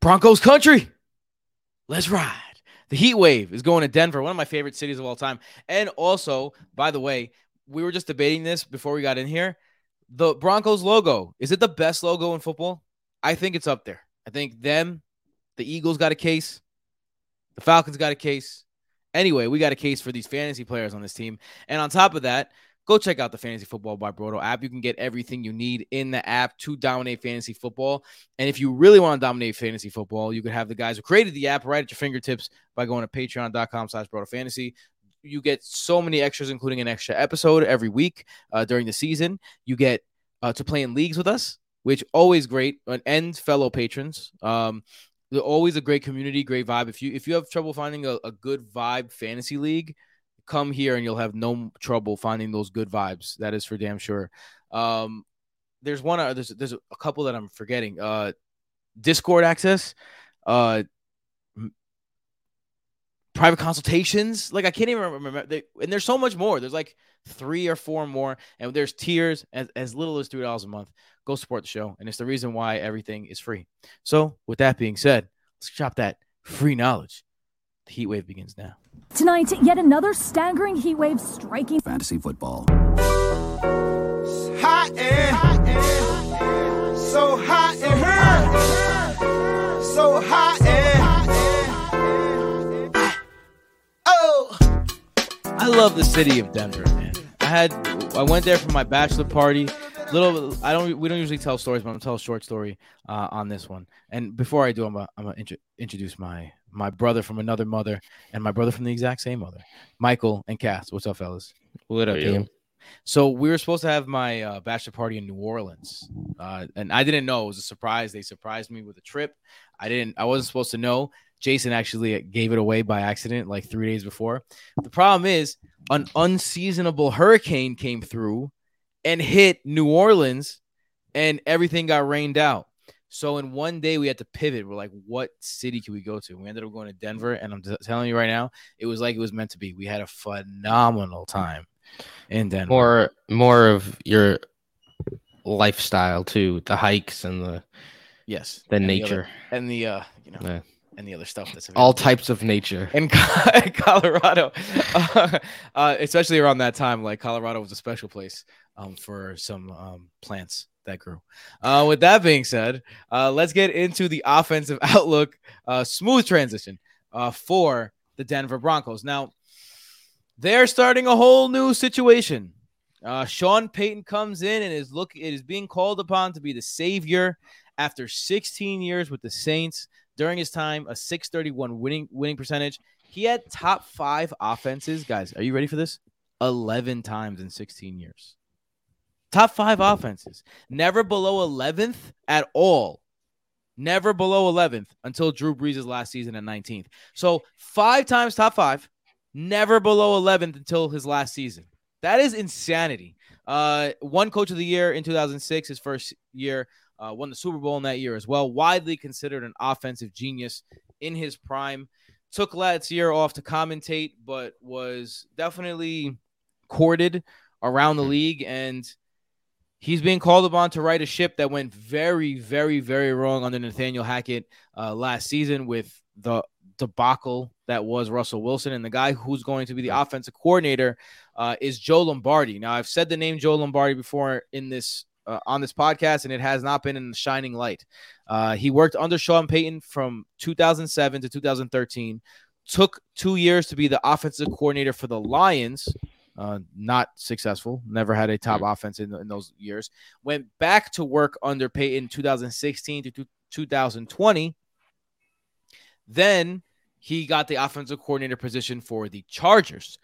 Broncos country. Let's ride. The heat wave is going to Denver, one of my favorite cities of all time. And also, by the way, we were just debating this before we got in here. The Broncos logo, is it the best logo in football? I think it's up there. I think them, the Eagles got a case, the Falcons got a case. Anyway, we got a case for these fantasy players on this team. And on top of that, go check out the Fantasy Football by Broto app. You can get everything you need in the app to dominate fantasy football. And if you really want to dominate fantasy football, you can have the guys who created the app right at your fingertips by going to patreon.com slash Broto Fantasy. You get so many extras, including an extra episode every week uh, during the season. You get uh, to play in leagues with us, which always great, and fellow patrons. Um, always a great community, great vibe. If you if you have trouble finding a, a good vibe fantasy league, come here and you'll have no trouble finding those good vibes. That is for damn sure. Um, there's one. Uh, there's there's a couple that I'm forgetting. Uh, Discord access. Uh, private consultations. Like I can't even remember. They, and there's so much more. There's like three or four more, and there's tiers as, as little as three dollars a month. Go support the show, and it's the reason why everything is free. So, with that being said, let's drop that free knowledge. The heat wave begins now. Tonight, yet another staggering heat wave striking fantasy football. Hot and, hot and so hot and hurt, so hot and, oh. I love the city of Denver, man. I had I went there for my bachelor party. Little, I don't. We don't usually tell stories, but I'm gonna tell a short story uh, on this one. And before I do, I'm gonna, I'm gonna int- introduce my my brother from another mother and my brother from the exact same mother, Michael and Cass. What's up, fellas? What up, team? So we were supposed to have my uh, bachelor party in New Orleans, uh, and I didn't know. It was a surprise. They surprised me with a trip. I didn't. I wasn't supposed to know. Jason actually gave it away by accident like three days before. The problem is an unseasonable hurricane came through and hit New Orleans, and everything got rained out. So in one day we had to pivot. We're like, what city can we go to? We ended up going to Denver, and I'm t- telling you right now, it was like it was meant to be. We had a phenomenal time in Denver. More, more of your lifestyle too, the hikes and the yes, the and nature the other, and the uh, you know, Yeah. and the other stuff that's all types of nature. in Co- Colorado, uh, uh, especially around that time. Like Colorado was a special place um, for some um, plants that grew. Uh, with that being said, uh, let's get into the offensive outlook. Uh, smooth transition uh, for the Denver Broncos. Now, they're starting a whole new situation. Uh, Sean Payton comes in and is look it is being called upon to be the savior after 16 years with the Saints. During his time, a 631 winning winning percentage. He had top five offenses. Guys, are you ready for this? 11 times in 16 years. Top five offenses. Never below 11th at all. Never below 11th until Drew Brees' last season at 19th. So five times top five, never below 11th until his last season. That is insanity. Uh, one coach of the year in 2006, his first year, uh, won the Super Bowl in that year as well. Widely considered an offensive genius in his prime. Took last year off to commentate, but was definitely courted around the league. And he's being called upon to right a ship that went very, very, very wrong under Nathaniel Hackett uh, last season with the debacle that was Russell Wilson. And the guy who's going to be the offensive coordinator uh, is Joe Lombardi. Now, I've said the name Joe Lombardi before in this uh, on this podcast, and it has not been in the shining light. Uh, he worked under Sean Payton from 2007 to 2013. Took two years to be the offensive coordinator for the Lions. Uh, not successful. Never had a top offense in, in those years. Went back to work under Payton 2016 to 2020. Then he got the offensive coordinator position for the Chargers.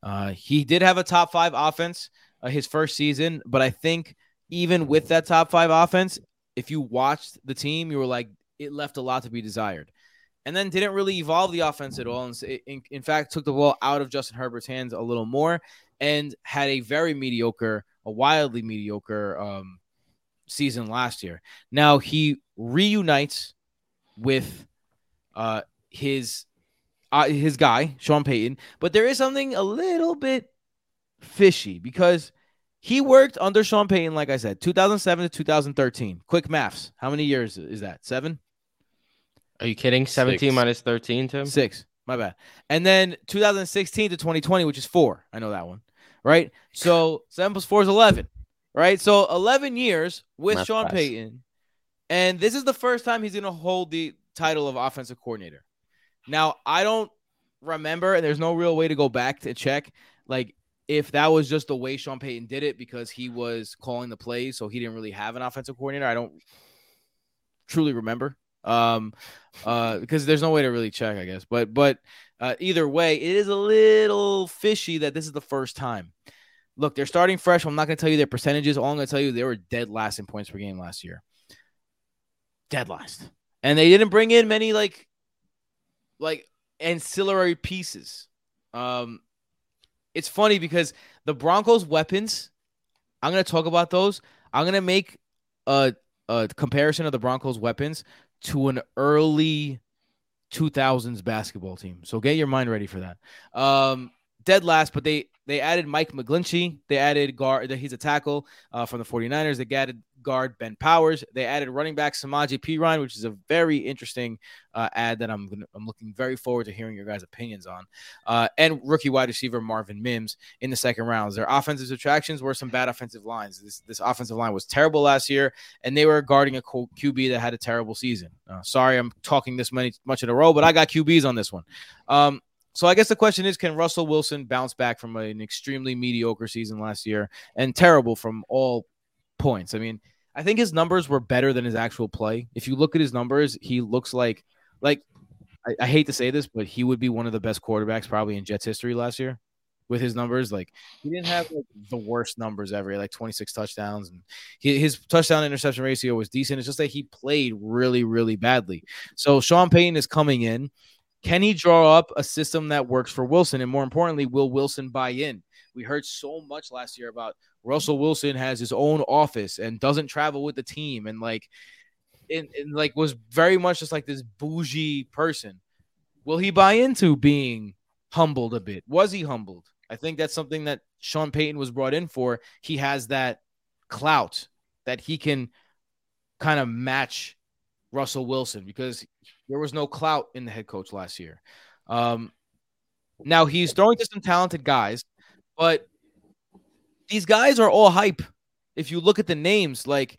Uh, he did have a top five offense uh, his first season, but I think even with that top five offense, if you watched the team, you were like, it left a lot to be desired. And then didn't really evolve the offense at all. And in, in fact, took the ball out of Justin Herbert's hands a little more and had a very mediocre, a wildly mediocre um, season last year. Now he reunites with uh, his uh, his guy Sean Payton, but there is something a little bit fishy because he worked under Sean Payton, like I said, 2007 to 2013. Quick maths. How many years is that? Seven? Are you kidding? 17 Six. minus 13, Tim? Six. My bad. And then 2016 to 2020, which is four. I know that one. Right. So seven plus four is 11. Right. So 11 years with Math Sean class. Payton. And this is the first time he's going to hold the title of offensive coordinator. Now, I don't remember, and there's no real way to go back to check, like if that was just the way Sean Payton did it because he was calling the plays, so he didn't really have an offensive coordinator. I don't truly remember um uh because there's no way to really check i guess. But but uh, either way it is a little fishy that this is the first time. Look they're starting fresh. I'm not going to tell you their percentages. All i'm going to tell you they were dead last in points per game last year. Dead last. And they didn't bring in many like like ancillary pieces. Um it's funny because the broncos weapons i'm going to talk about those. I'm going to make a a comparison of the Broncos weapons to an early 2000s basketball team. So get your mind ready for that. Um, dead last, but they they added Mike McGlinchey. They added guard. He's a tackle uh, from the 49ers. They added guard Ben Powers. They added running back Samaje Perine, which is a very interesting uh, ad that I'm gonna, I'm looking very forward to hearing your guys' opinions on. Uh, and rookie wide receiver Marvin Mims in the second rounds. Their offensive subtractions were some bad offensive lines. This this offensive line was terrible last year, and they were guarding a QB that had a terrible season. Uh, sorry, I'm talking this many much in a row, but I got QBs on this one. Um, so I guess the question is, can Russell Wilson bounce back from an extremely mediocre season last year and terrible from all points? I mean, I think his numbers were better than his actual play. If you look at his numbers, he looks like like I, I hate to say this, but he would be one of the best quarterbacks probably in Jets history last year with his numbers. Like he didn't have like, the worst numbers ever, like 26 touchdowns, and he, his touchdown interception ratio was decent. It's just that he played really, really badly. So Sean Payton is coming in. Can he draw up a system that works for Wilson? And more importantly, will Wilson buy in? We heard so much last year about Russell Wilson has his own office and doesn't travel with the team and like and, and like was very much just like this bougie person. Will he buy into being humbled a bit? Was he humbled? I think that's something that Sean Payton was brought in for. He has that clout that he can kind of match Russell Wilson because there was no clout in the head coach last year. Um, now he's throwing to some talented guys, but these guys are all hype. If you look at the names, like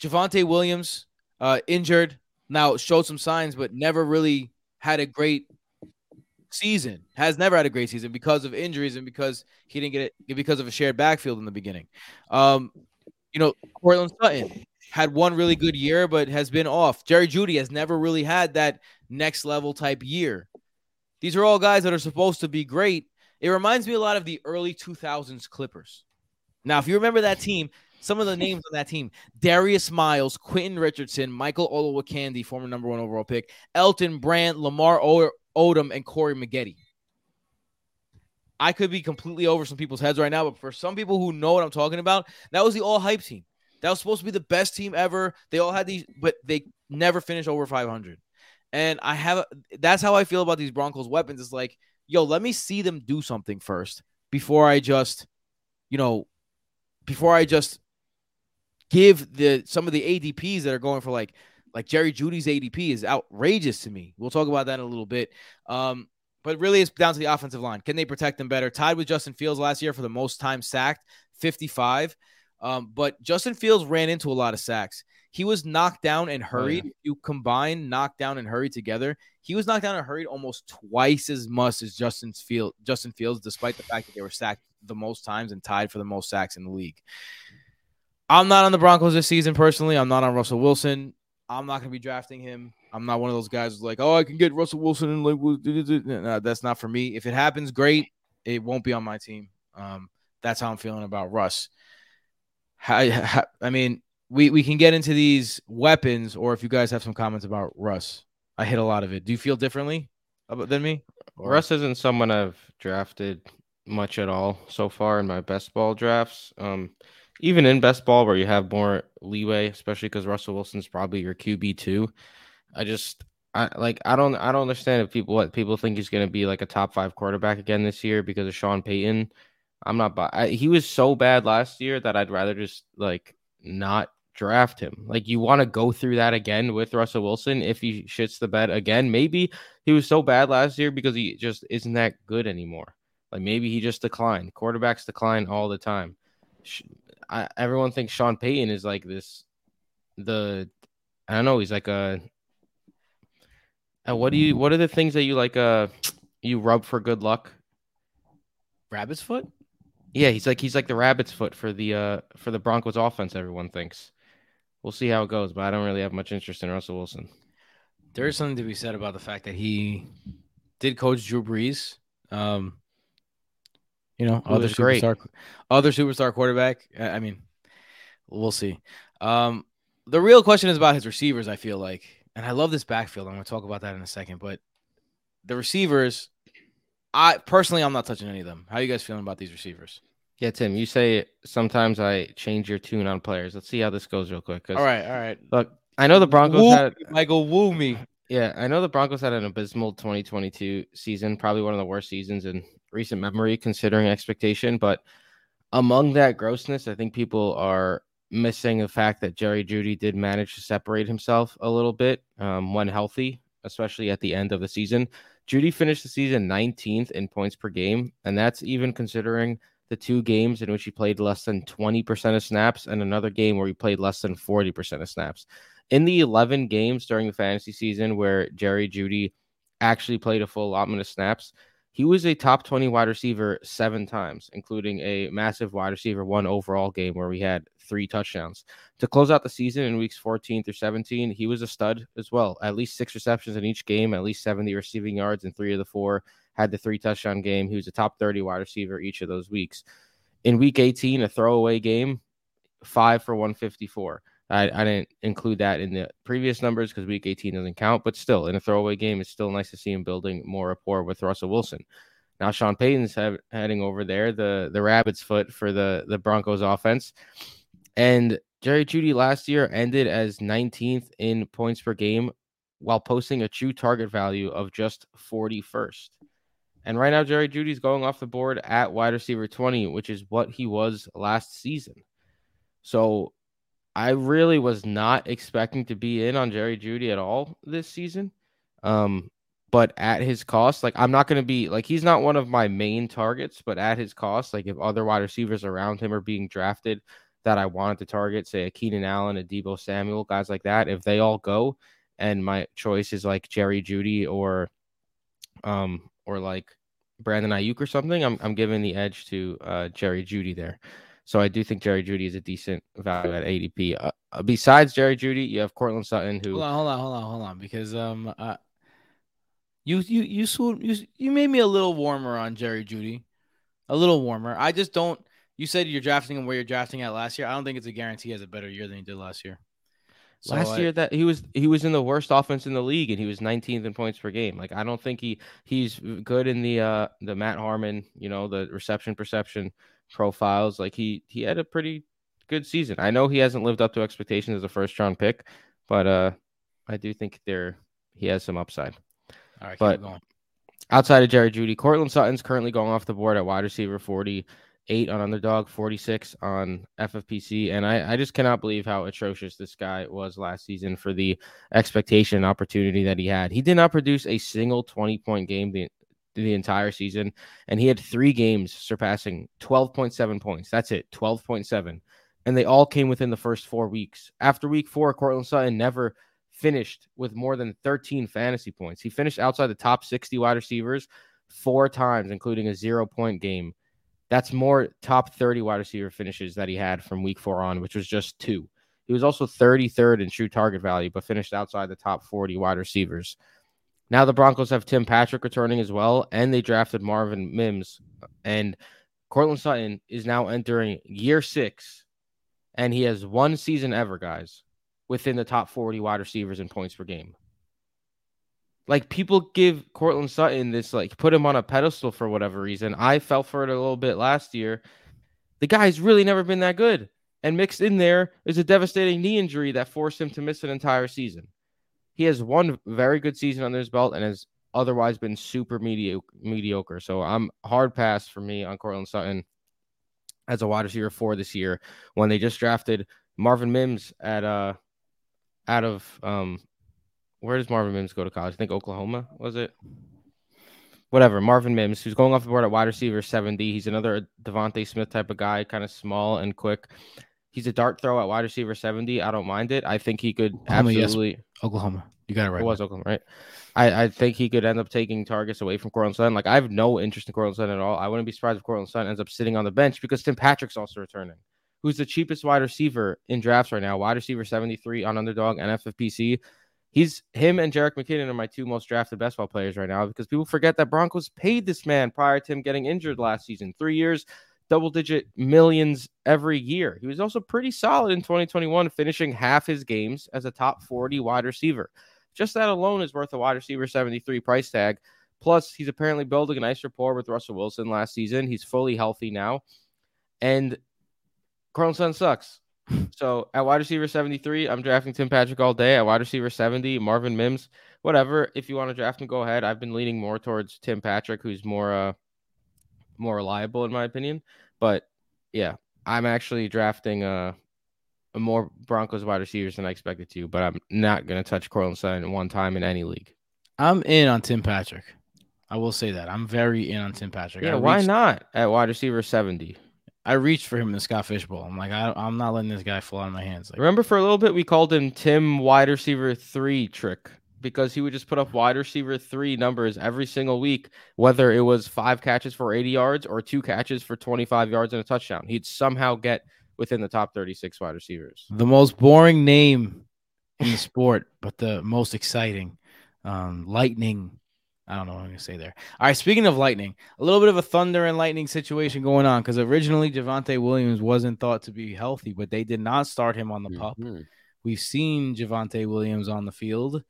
Javonte Williams, uh, injured, now showed some signs, but never really had a great season. Has never had a great season because of injuries and because he didn't get it because of a shared backfield in the beginning. Um, you know, Courtland Sutton had one really good year, but has been off. Jerry Jeudy has never really had that next level type year. These are all guys that are supposed to be great. It reminds me a lot of the early 2000s Clippers. Now, if you remember that team, some of the names on that team Darius Miles, Quentin Richardson, Michael Olowokandi, former number one overall pick, Elton Brand, Lamar Odom, and Corey Maggette. I could be completely over some people's heads right now, but for some people who know what I'm talking about, that was the all hype team. That was supposed to be the best team ever. They all had these, but they never finished over 500. And I have that's how I feel about these Broncos weapons. It's like, yo, let me see them do something first before I just, you know, before I just give the some of the ADPs that are going for like like Jerry Jeudy's ADP is outrageous to me. We'll talk about that in a little bit. Um, but really, it's down to the offensive line. Can they protect them better? Tied with Justin Fields last year for the most time sacked, 55. Um, but Justin Fields ran into a lot of sacks. He was knocked down and hurried. yeah. You combine knocked down and hurried together, he was knocked down and hurried almost twice as much as Justin's Field, Justin Fields, despite the fact that they were sacked the most times and tied for the most sacks in the league. I'm not on the Broncos this season personally. I'm not on Russell Wilson. I'm not going to be drafting him. I'm not one of those guys who's like, oh, I can get Russell Wilson and like, we'll do- do- do." no, that's not for me. If it happens, great. It won't be on my team. Um, that's how I'm feeling about Russ. How- I mean, we we can get into these weapons, or if you guys have some comments about Russ, I hit a lot of it. Do you feel differently about, than me? Or- Russ isn't someone I've drafted much at all so far in my best ball drafts. Um, even in best ball where you have more leeway, especially because Russell Wilson's probably your QB two. I just I like I don't I don't understand if people what people think he's going to be like a top five quarterback again this year because of Sean Payton. I'm not. bu- I, he was so bad last year that I'd rather just like not draft him. Like you want to go through that again with Russell Wilson if he shits the bed again. Maybe he was so bad last year because he just isn't that good anymore. Like maybe he just declined. Quarterbacks decline all the time. I, everyone thinks Sean Payton is like this. The I don't know. He's like a. Uh, what do you? What are the things that you like? Uh, you rub for good luck. Rabbit's foot. Yeah, he's like he's like the rabbit's foot for the uh for the Broncos offense. Everyone thinks. We'll see how it goes, but I don't really have much interest in Russell Wilson. There is something to be said about the fact that he did coach Drew Brees. Um, you know, other was great. other superstar quarterback. I I mean, we'll see. Um, the real question is about his receivers. I feel like, and I love this backfield. I'm going to talk about that in a second. But the receivers, I personally, I'm not touching any of them. How are you guys feeling about these receivers? Yeah, Tim, you say sometimes I change your tune on players. Let's see how this goes real quick. All right, all right. Look, I know the Broncos Woo, had Michael, woo me. Yeah, I know the Broncos had an abysmal 2022 season, probably one of the worst seasons in recent memory, considering expectation. But among that grossness, I think people are missing the fact that Jerry Jeudy did manage to separate himself a little bit um, when healthy, especially at the end of the season. Jeudy finished the season 19th in points per game, and that's even considering the two games in which he played less than 20% of snaps and another game where he played less than 40% of snaps. In the 11 games during the fantasy season where Jerry Jeudy actually played a full allotment of snaps, he was a top 20 wide receiver seven times, including a massive wide receiver one overall game where we had three touchdowns. To close out the season in weeks 14 through 17, he was a stud as well. At least six receptions in each game, at least 70 receiving yards in three of the four, had the three touchdown game. He was a top 30 wide receiver each of those weeks. In week 18, a throwaway game, five for 154. I, I didn't include that in the previous numbers because week 18 doesn't count, but still, in a throwaway game, it's still nice to see him building more rapport with Russell Wilson. Now, Sean Payton's have, heading over there, the the rabbit's foot for the the Broncos offense, and Jerry Jeudy last year ended as 19th in points per game, while posting a true target value of just 41st. And right now, Jerry Jeudy's going off the board at wide receiver 20, which is what he was last season. So I really was not expecting to be in on Jerry Jeudy at all this season. Um, but at his cost, like I'm not going to be like he's not one of my main targets, but at his cost, like if other wide receivers around him are being drafted that I wanted to target, say a Keenan Allen, a Deebo Samuel, guys like that, if they all go, and my choice is like Jerry Jeudy or, um, or like Brandon Aiyuk or something, I'm I'm giving the edge to uh, Jerry Jeudy there. So I do think Jerry Jeudy is a decent value at ADP. Uh, uh, besides Jerry Jeudy, you have Courtland Sutton, who Hold on, hold on, hold on, hold on, because um, uh, you you you you you made me a little warmer on Jerry Jeudy, a little warmer. I just don't. You said you're drafting him where you're drafting at last year. I don't think it's a guarantee he has a better year than he did last year. So last I- year that he was he was in the worst offense in the league and he was 19th in points per game. Like I don't think he he's good in the uh the Matt Harmon, you know, the reception perception profiles. Like he he had a pretty good season. I know he hasn't lived up to expectations as a first round pick, but uh I do think there he has some upside. all right, but- keep going. Outside of Jerry Jeudy, Courtland Sutton's currently going off the board at wide receiver 48 on underdog, 46 on FFPC. And I, I just cannot believe how atrocious this guy was last season for the expectation and opportunity that he had. He did not produce a single 20 point game the, the entire season. And he had three games surpassing 12.7 points. That's it, 12.7. And they all came within the first four weeks. After week four, Courtland Sutton never finished with more than 13 fantasy points. He finished outside the top 60 wide receivers four times, including a zero point game. That's more top 30 wide receiver finishes that he had from week four on, which was just two. He was also 33rd in true target value, but finished outside the top 40 wide receivers. Now the Broncos have Tim Patrick returning as well, and they drafted Marvin Mims. And Courtland Sutton is now entering year six, and he has one season ever, guys, within the top 40 wide receivers in points per game. Like people give Courtland Sutton this, like put him on a pedestal for whatever reason. I fell for it a little bit last year. The guy's really never been that good. And mixed in there is a devastating knee injury that forced him to miss an entire season. He has one very good season under his belt and has otherwise been super mediocre. mediocre. So I'm hard pass for me on Courtland Sutton as a wide receiver for this year when they just drafted Marvin Mims at uh out of um where does Marvin Mims go to college? I think Oklahoma was it? Whatever. Marvin Mims, who's going off the board at wide receiver 70. He's another DeVonta Smith type of guy, kind of small and quick. He's a dart throw at wide receiver 70. I don't mind it. I think he could Oklahoma, yes. absolutely Oklahoma. You got it it right. was Oklahoma, right? I, I think he could end up taking targets away from Courtland Sutton. Like I have no interest in Courtland Sutton at all. I wouldn't be surprised if Courtland Sutton ends up sitting on the bench because Tim Patrick's also returning, who's the cheapest wide receiver in drafts right now. Wide receiver 73 on underdog and FFPC. He's him and Jerick McKinnon are my two most drafted best ball players right now because people forget that Broncos paid this man prior to him getting injured last season. Three years, double digit millions every year. He was also pretty solid in 2021, finishing half his games as a top 40 wide receiver. Just that alone is worth a wide receiver 73 price tag. Plus, he's apparently building a nice rapport with Russell Wilson last season. He's fully healthy now. And Sutton sucks. So at wide receiver 73, I'm drafting Tim Patrick all day. At wide receiver 70, Marvin Mims, whatever. If you want to draft him, go ahead. I've been leaning more towards Tim Patrick, who's more uh more reliable in my opinion. But yeah, I'm actually drafting uh a more Broncos wide receivers than I expected to, but I'm not gonna touch Courtland Sutton one time in any league. I'm in on Tim Patrick. I will say that. I'm very in on Tim Patrick. Yeah, I why not at wide receiver 70? I reached for him in the Scott Fish Bowl. I'm like, I, I'm not letting this guy fall out of my hands. Like, Remember for a little bit we called him Tim wide receiver three trick because he would just put up wide receiver three numbers every single week, whether it was five catches for 80 yards or two catches for 25 yards and a touchdown. He'd somehow get within the top 36 wide receivers. the most boring name in the sport, but the most exciting. Um, lightning. I don't know what I'm gonna say there. All right, speaking of lightning, a little bit of a thunder and lightning situation going on because originally Javonte Williams wasn't thought to be healthy, but they did not start him on the pup. Mhm. We've seen Javonte Williams on the field.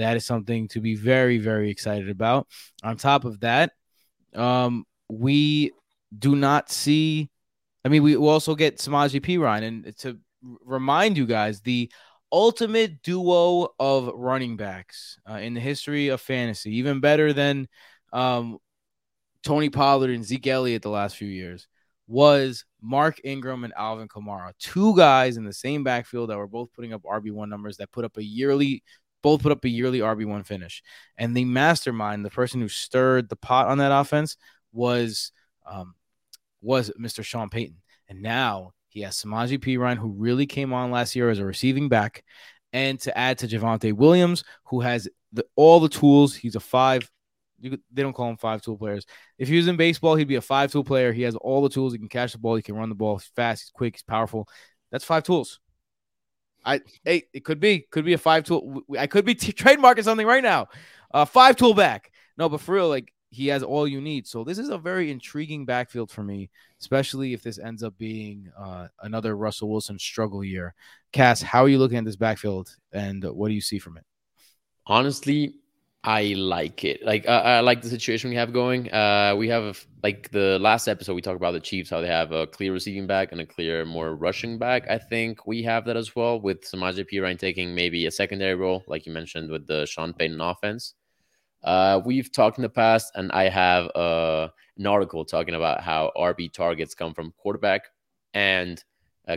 That is something to be very, very excited about. On top of that, um, we do not see. I mean, we also get Samaje Perine, and to remind you guys, the ultimate duo of running backs uh, in the history of fantasy, even better than um, Tony Pollard and Zeke Elliott the last few years, was Mark Ingram and Alvin Kamara. Two guys in the same backfield that were both putting up RB1 numbers that put up a yearly, both put up a yearly RB1 finish. And the mastermind, the person who stirred the pot on that offense, was um, was Mr. Sean Payton. And now he has Samaje Perine, who really came on last year as a receiving back, and to add to Javonte Williams, who has the, all the tools. He's a five. You, they don't call him five tool players. If he was in baseball, he'd be a five tool player. He has all the tools. He can catch the ball. He can run the ball. He's fast. He's quick. He's powerful. That's five tools. I hey, it could be could be a five tool. I could be t- trademarking something right now. Uh, five tool back. No, but for real, like he has all you need. So this is a very intriguing backfield for me, especially if this ends up being uh, another Russell Wilson struggle year. Cass, how are you looking at this backfield, and what do you see from it? honestly i like it. Like i like the situation we have going. Uh we have like the last episode we talked about the chiefs how they have a clear receiving back and a clear more rushing back. I think we have that as well with samaje Perine taking maybe a secondary role like you mentioned with the sean payton offense. Uh we've talked in the past and i have uh an article talking about how rb targets come from quarterback and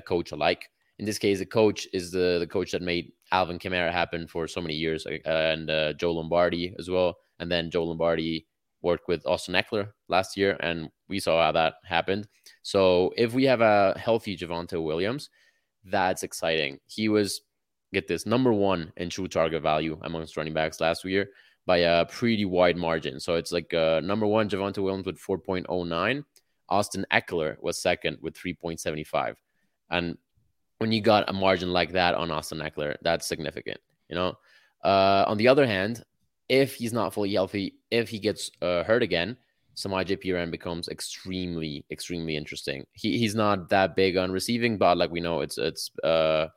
coach alike in this case, the coach is the the coach that made Alvin Kamara happen for so many years, uh, and uh, Joe Lombardi as well. And then Joe Lombardi worked with Austin Ekeler last year, and we saw how that happened. So if we have a healthy Javonte Williams, that's exciting. He was get this number one in true target value amongst running backs last year by a pretty wide margin. So it's like uh, number one Javonte Williams with 4.09. Austin Ekeler was second with 3.75. And when you got a margin like that on Austin Ekeler, that's significant. You know. Uh, on the other hand, if he's not fully healthy, if he gets uh, hurt again, Samaje Perine becomes extremely, extremely interesting. He he's not that big on receiving, but like we know, it's it's uh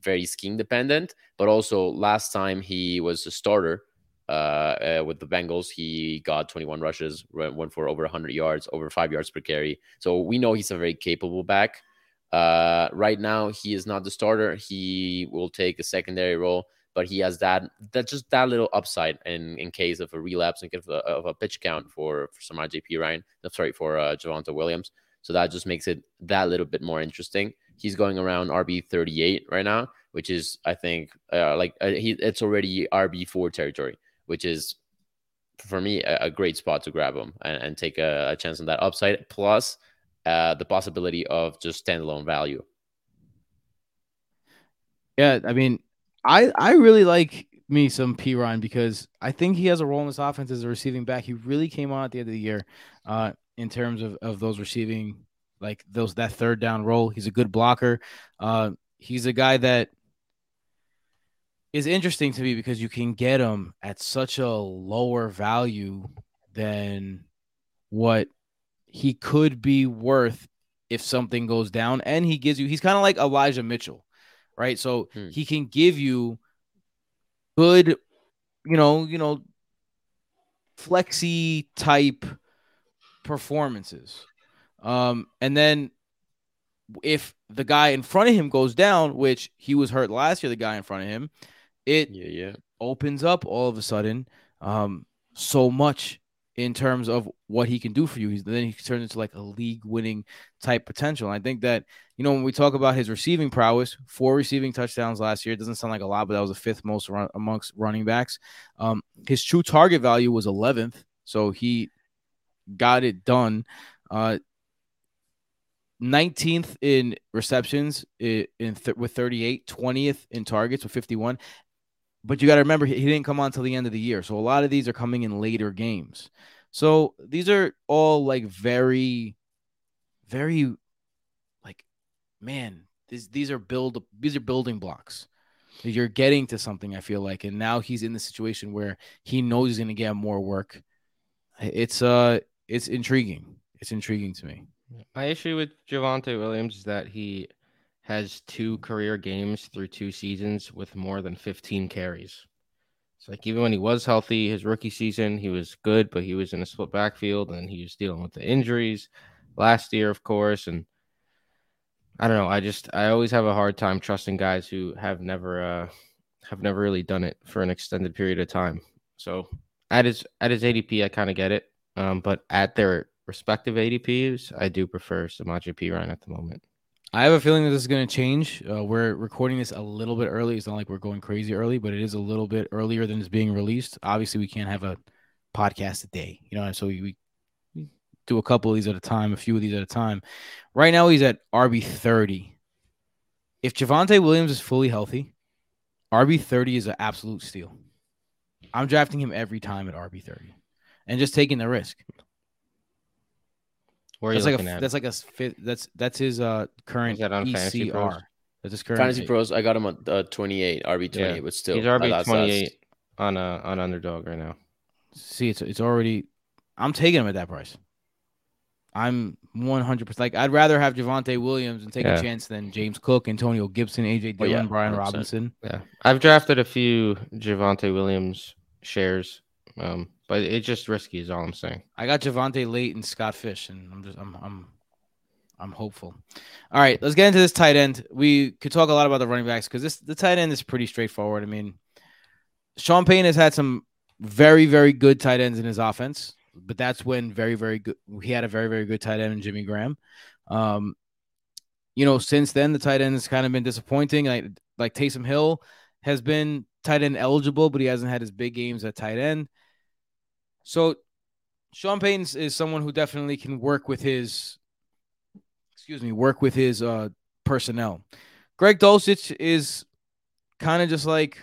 very scheme dependent. But also, last time he was a starter uh, uh with the Bengals, he got 21 rushes, went for over 100 yards, over five yards per carry. So we know he's a very capable back. Uh, right now, he is not the starter. He will take a secondary role, but he has that that just that little upside in in case of a relapse and of of a pitch count for for Samaje Perine. I'm sorry for uh, Javonte Williams. So that just makes it that little bit more interesting. he's going around RB 38 right now, which is I think uh, like uh, he it's already RB four territory, which is for me a, a great spot to grab him and, and take a, a chance on that upside. Plus uh, the possibility of just standalone value. Yeah, I mean, I I really like me some Perine because I think he has a role in this offense as a receiving back. He really came on at the end of the year uh, in terms of, of those receiving, like those that third down role. He's a good blocker. Uh, he's a guy that is interesting to me because you can get him at such a lower value than what he could be worth if something goes down. And he gives you, he's kind of like Elijah Mitchell, right? So Hmm. he can give you good, you know, you know, flexy type performances. Um, and then if the guy in front of him goes down, which he was hurt last year, the guy in front of him, it Yeah, yeah. opens up all of a sudden um, so much in terms of what he can do for you. He's, then he turns into like a league winning type potential. And I think that, you know, when we talk about his receiving prowess, four receiving touchdowns last year, it doesn't sound like a lot, but that was the fifth most run, amongst running backs. Um, his true target value was 11th. So he got it done. Uh, 19th in receptions in, th- with 38, 20th in targets with 51 but you got to remember he, didn't come on until the end of the year. So a lot of these are coming in later games. So these are all like very, very, like, man, these these are build these are building blocks. You're getting to something. I feel like, and now he's in the situation where he knows he's going to get more work. It's uh, it's intriguing. It's intriguing to me. My issue with Javante Williams is that he has two career games through two seasons with more than 15 carries. It's like even when he was healthy, his rookie season, he was good, but he was in a split backfield and he was dealing with the injuries last year, of course. And I don't know. I just I always have a hard time trusting guys who have never uh have never really done it for an extended period of time. So at his at his ADP, I kind of get it. Um, but at their respective ADPs, I do prefer Samaje Perine at the moment. I have a feeling that this is going to change. Uh, we're recording this a little bit early. It's not like we're going crazy early, but it is a little bit earlier than it's being released. Obviously, we can't have a podcast a day, you know, so we, we do a couple of these at a time, a few of these at a time. Right now, he's at RB 30. If Javonte Williams is fully healthy, RB 30 is an absolute steal. I'm drafting him every time at RB 30 and just taking the risk. Where are you That's like looking a at? that's like a fi- that's that's his uh current Is that on Fantasy Pros? ECR. That's his current Fantasy Pros, I got him at uh, 28, RB 28, Yeah. but still. He's uh, RB that's- twenty on a on underdog right now. See, it's it's already. I'm taking him at that price. I'm 100 percent like I'd rather have Javonte Williams and take Yeah. a chance than James Cook, Antonio Gibson, AJ Oh, Dillon, yeah, Brian 100%. Robinson. Yeah, I've drafted a few Javonte Williams shares, um, but it's just risky. Is all I'm saying. I got Javonte late and Scott Fish, and I'm just I'm I'm I'm hopeful. All right, let's get into this tight end. We could talk a lot about the running backs because this the tight end is pretty straightforward. I mean, Sean Payne has had some very very good tight ends in his offense, but that's when very very good he had a very very good tight end in Jimmy Graham. Um, you know, since then the tight end has kind of been disappointing. Like like Taysom Hill has been tight end eligible, but he hasn't had his big games at tight end. So Sean Payton is someone who definitely can work with his excuse me, work with his uh personnel. Greg Dulcich is kind of just like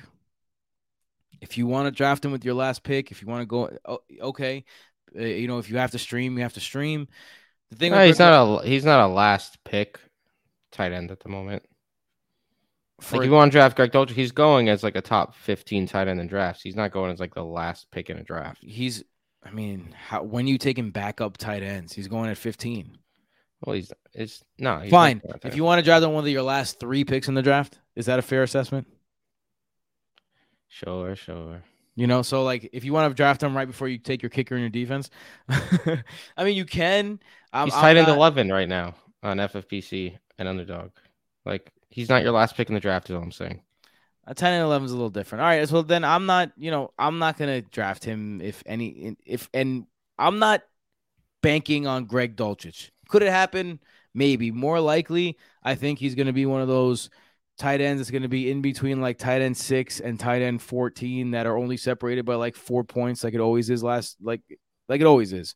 if you want to draft him with your last pick, if you want to go oh, okay, uh, you know, if you have to stream, you have to stream. The thing No, he's not a he's not a last pick tight end at the moment. for Like if you want to draft Greg Dolce, he's going as like a top 15 tight end in drafts. He's not going as like the last pick in a draft. he's I mean, how when you take him back up tight ends, he's going at 15. Well, he's it's no he's not Fine. If you want to draft on one of your last three picks in the draft, is that a fair assessment? sure sure. You know, so like if you want to draft him right before you take your kicker in your defense, I mean, you can. I'm, He's I'm tight end not- 11 right now on FFPC and underdog. Like he's not your last pick in the draft. Is all I'm saying. A 10 and 11 is a little different. All right. So then I'm not, you know, I'm not going to draft him if any, if, and I'm not banking on Greg Dulcich. Could it happen? maybe. More likely, I think he's going to be one of those tight ends that's going to be in between like tight end six and tight end 14 that are only separated by like four points, like it always is last, like, like it always is.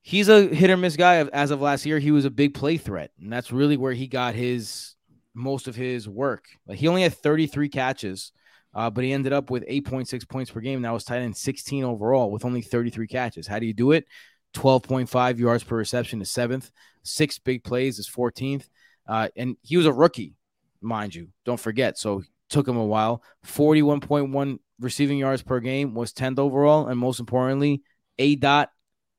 He's a hit or miss guy. As of last year, he was a big play threat, and that's really where he got his most of his work. Like he only had 33 catches, uh, but he ended up with 8.6 points per game. That was tight end 16 overall with only 33 catches. How do you do it? 12.5 yards per reception is seventh, six big plays is 14th. Uh, and he was a rookie, mind you. Don't forget. So took him a while. 41.1 receiving yards per game was 10th overall. And most importantly, aDOT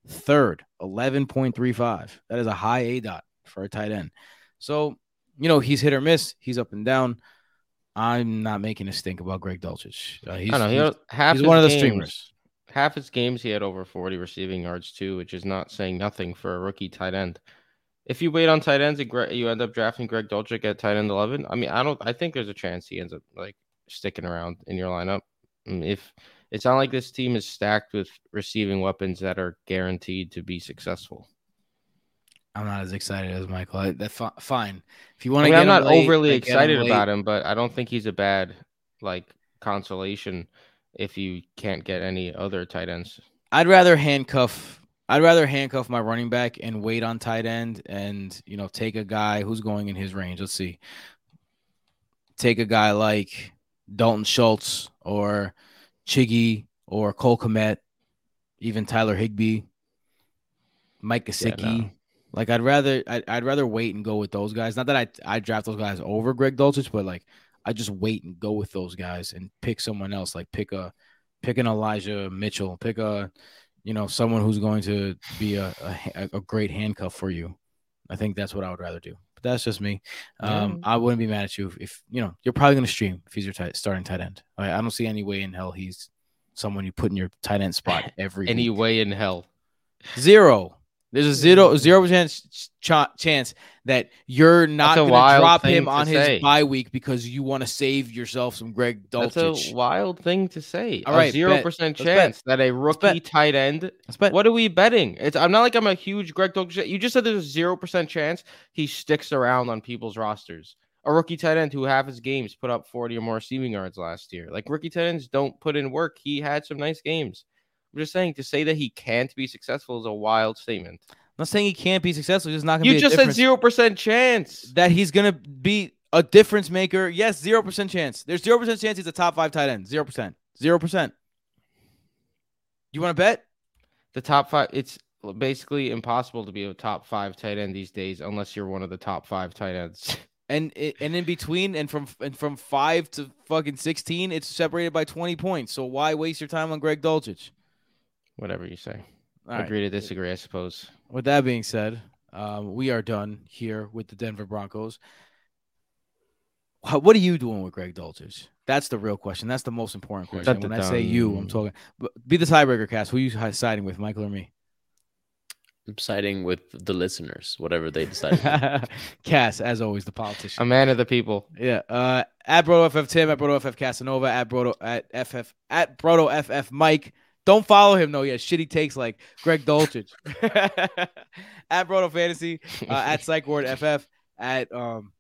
third, 11.35. That is a high aDOT for a tight end. So, you know, he's hit or miss. He's up and down. I'm not making a stink about Greg Dulcich. Uh, he's, I know. He's, half he's one of the games- streamers. Half his games he had over 40 receiving yards too, which is not saying nothing for a rookie tight end. If you wait on tight ends and Gre- you end up drafting Greg Dulcich at tight end 11, I mean, I don't. I think there's a chance he ends up like sticking around in your lineup. If it's not like this team is stacked with receiving weapons that are guaranteed to be successful. I'm not as excited as Michael. I, that's fi- fine. If you I want to get I'm not late, overly get him excited about him, but I don't think he's a bad like consolation if you can't get any other tight ends. I'd rather handcuff. I'd rather handcuff my running back and wait on tight end, and you know, take a guy who's going in his range. Let's see. Take a guy like Dalton Schultz or Chiggy or Cole Kmet, even Tyler Higbee, Mike Gesicki. no. Like I'd rather I'd, I'd rather wait and go with those guys. Not that I I draft those guys over Greg Dulcich, but like I just wait and go with those guys and pick someone else. Like pick a pick an Elijah Mitchell, pick a you know someone who's going to be a a, a great handcuff for you. I think that's what I would rather do. But that's just me. Um, I wouldn't be mad at you if, if you know you're probably going to stream if he's your tight, starting tight end. I, I don't see any way in hell he's someone you put in your tight end spot every Any week. way in hell. Zero. There's a zero zero chance ch- chance that you're not going to drop him on say. his bye week because you want to save yourself some Greg That's a wild thing to say. All a zero percent chance that a rookie tight end. What are we betting? It's I'm not like I'm a huge Greg Dulcich. You just said there's a zero percent chance he sticks around on people's rosters. A rookie tight end who half his games put up 40 or more receiving yards last year. Like rookie tight ends don't put in work. He had some nice games. I'm just saying to say that he can't be successful is a wild statement. I'm not saying he can't be successful. He's just not going to You just said zero percent chance. that he's going to be a difference maker. Yes, zero percent chance. There's zero percent chance he's a top five tight end. Zero percent. Zero percent. You want to bet? the top five it's basically impossible to be a top five tight end these days unless you're one of the top five tight ends And and in between and from and from five to fucking sixteen, it's separated by twenty points. So why waste your time on Greg Dulcich? Whatever you say All right. agree to disagree i suppose With that being said, um, we are done here with the Denver Broncos. What are you doing with Greg Dulcich? That's the real question. That's the most important question. Dun, dun, when I say you, I'm talking. But be the tiebreaker, Cass. Who are you siding with, Michael or me? I'm siding with the listeners, whatever they decide. Cass, as always, the politician. a man of the people Yeah. Uh, at Broto FF Tim, at Broto FF Casanova, at Broto at FF at Broto FF Mike. Don't follow him though. Yeah, shitty takes like Greg Dulcich. at Broto Fantasy, uh, at Psych Ward FF, at um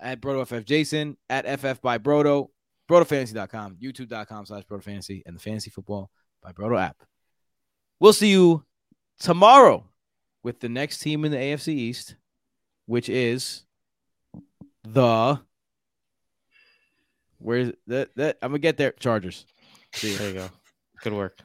at Broto FF Jason, at FF by Broto, BrotoFantasy.com, YouTube.com slash Broto Fantasy, and the Fantasy Football by Broto app. We'll see you tomorrow with the next team in the AFC East, which is the where's that that I'm gonna get there. Chargers. See you. there you go good work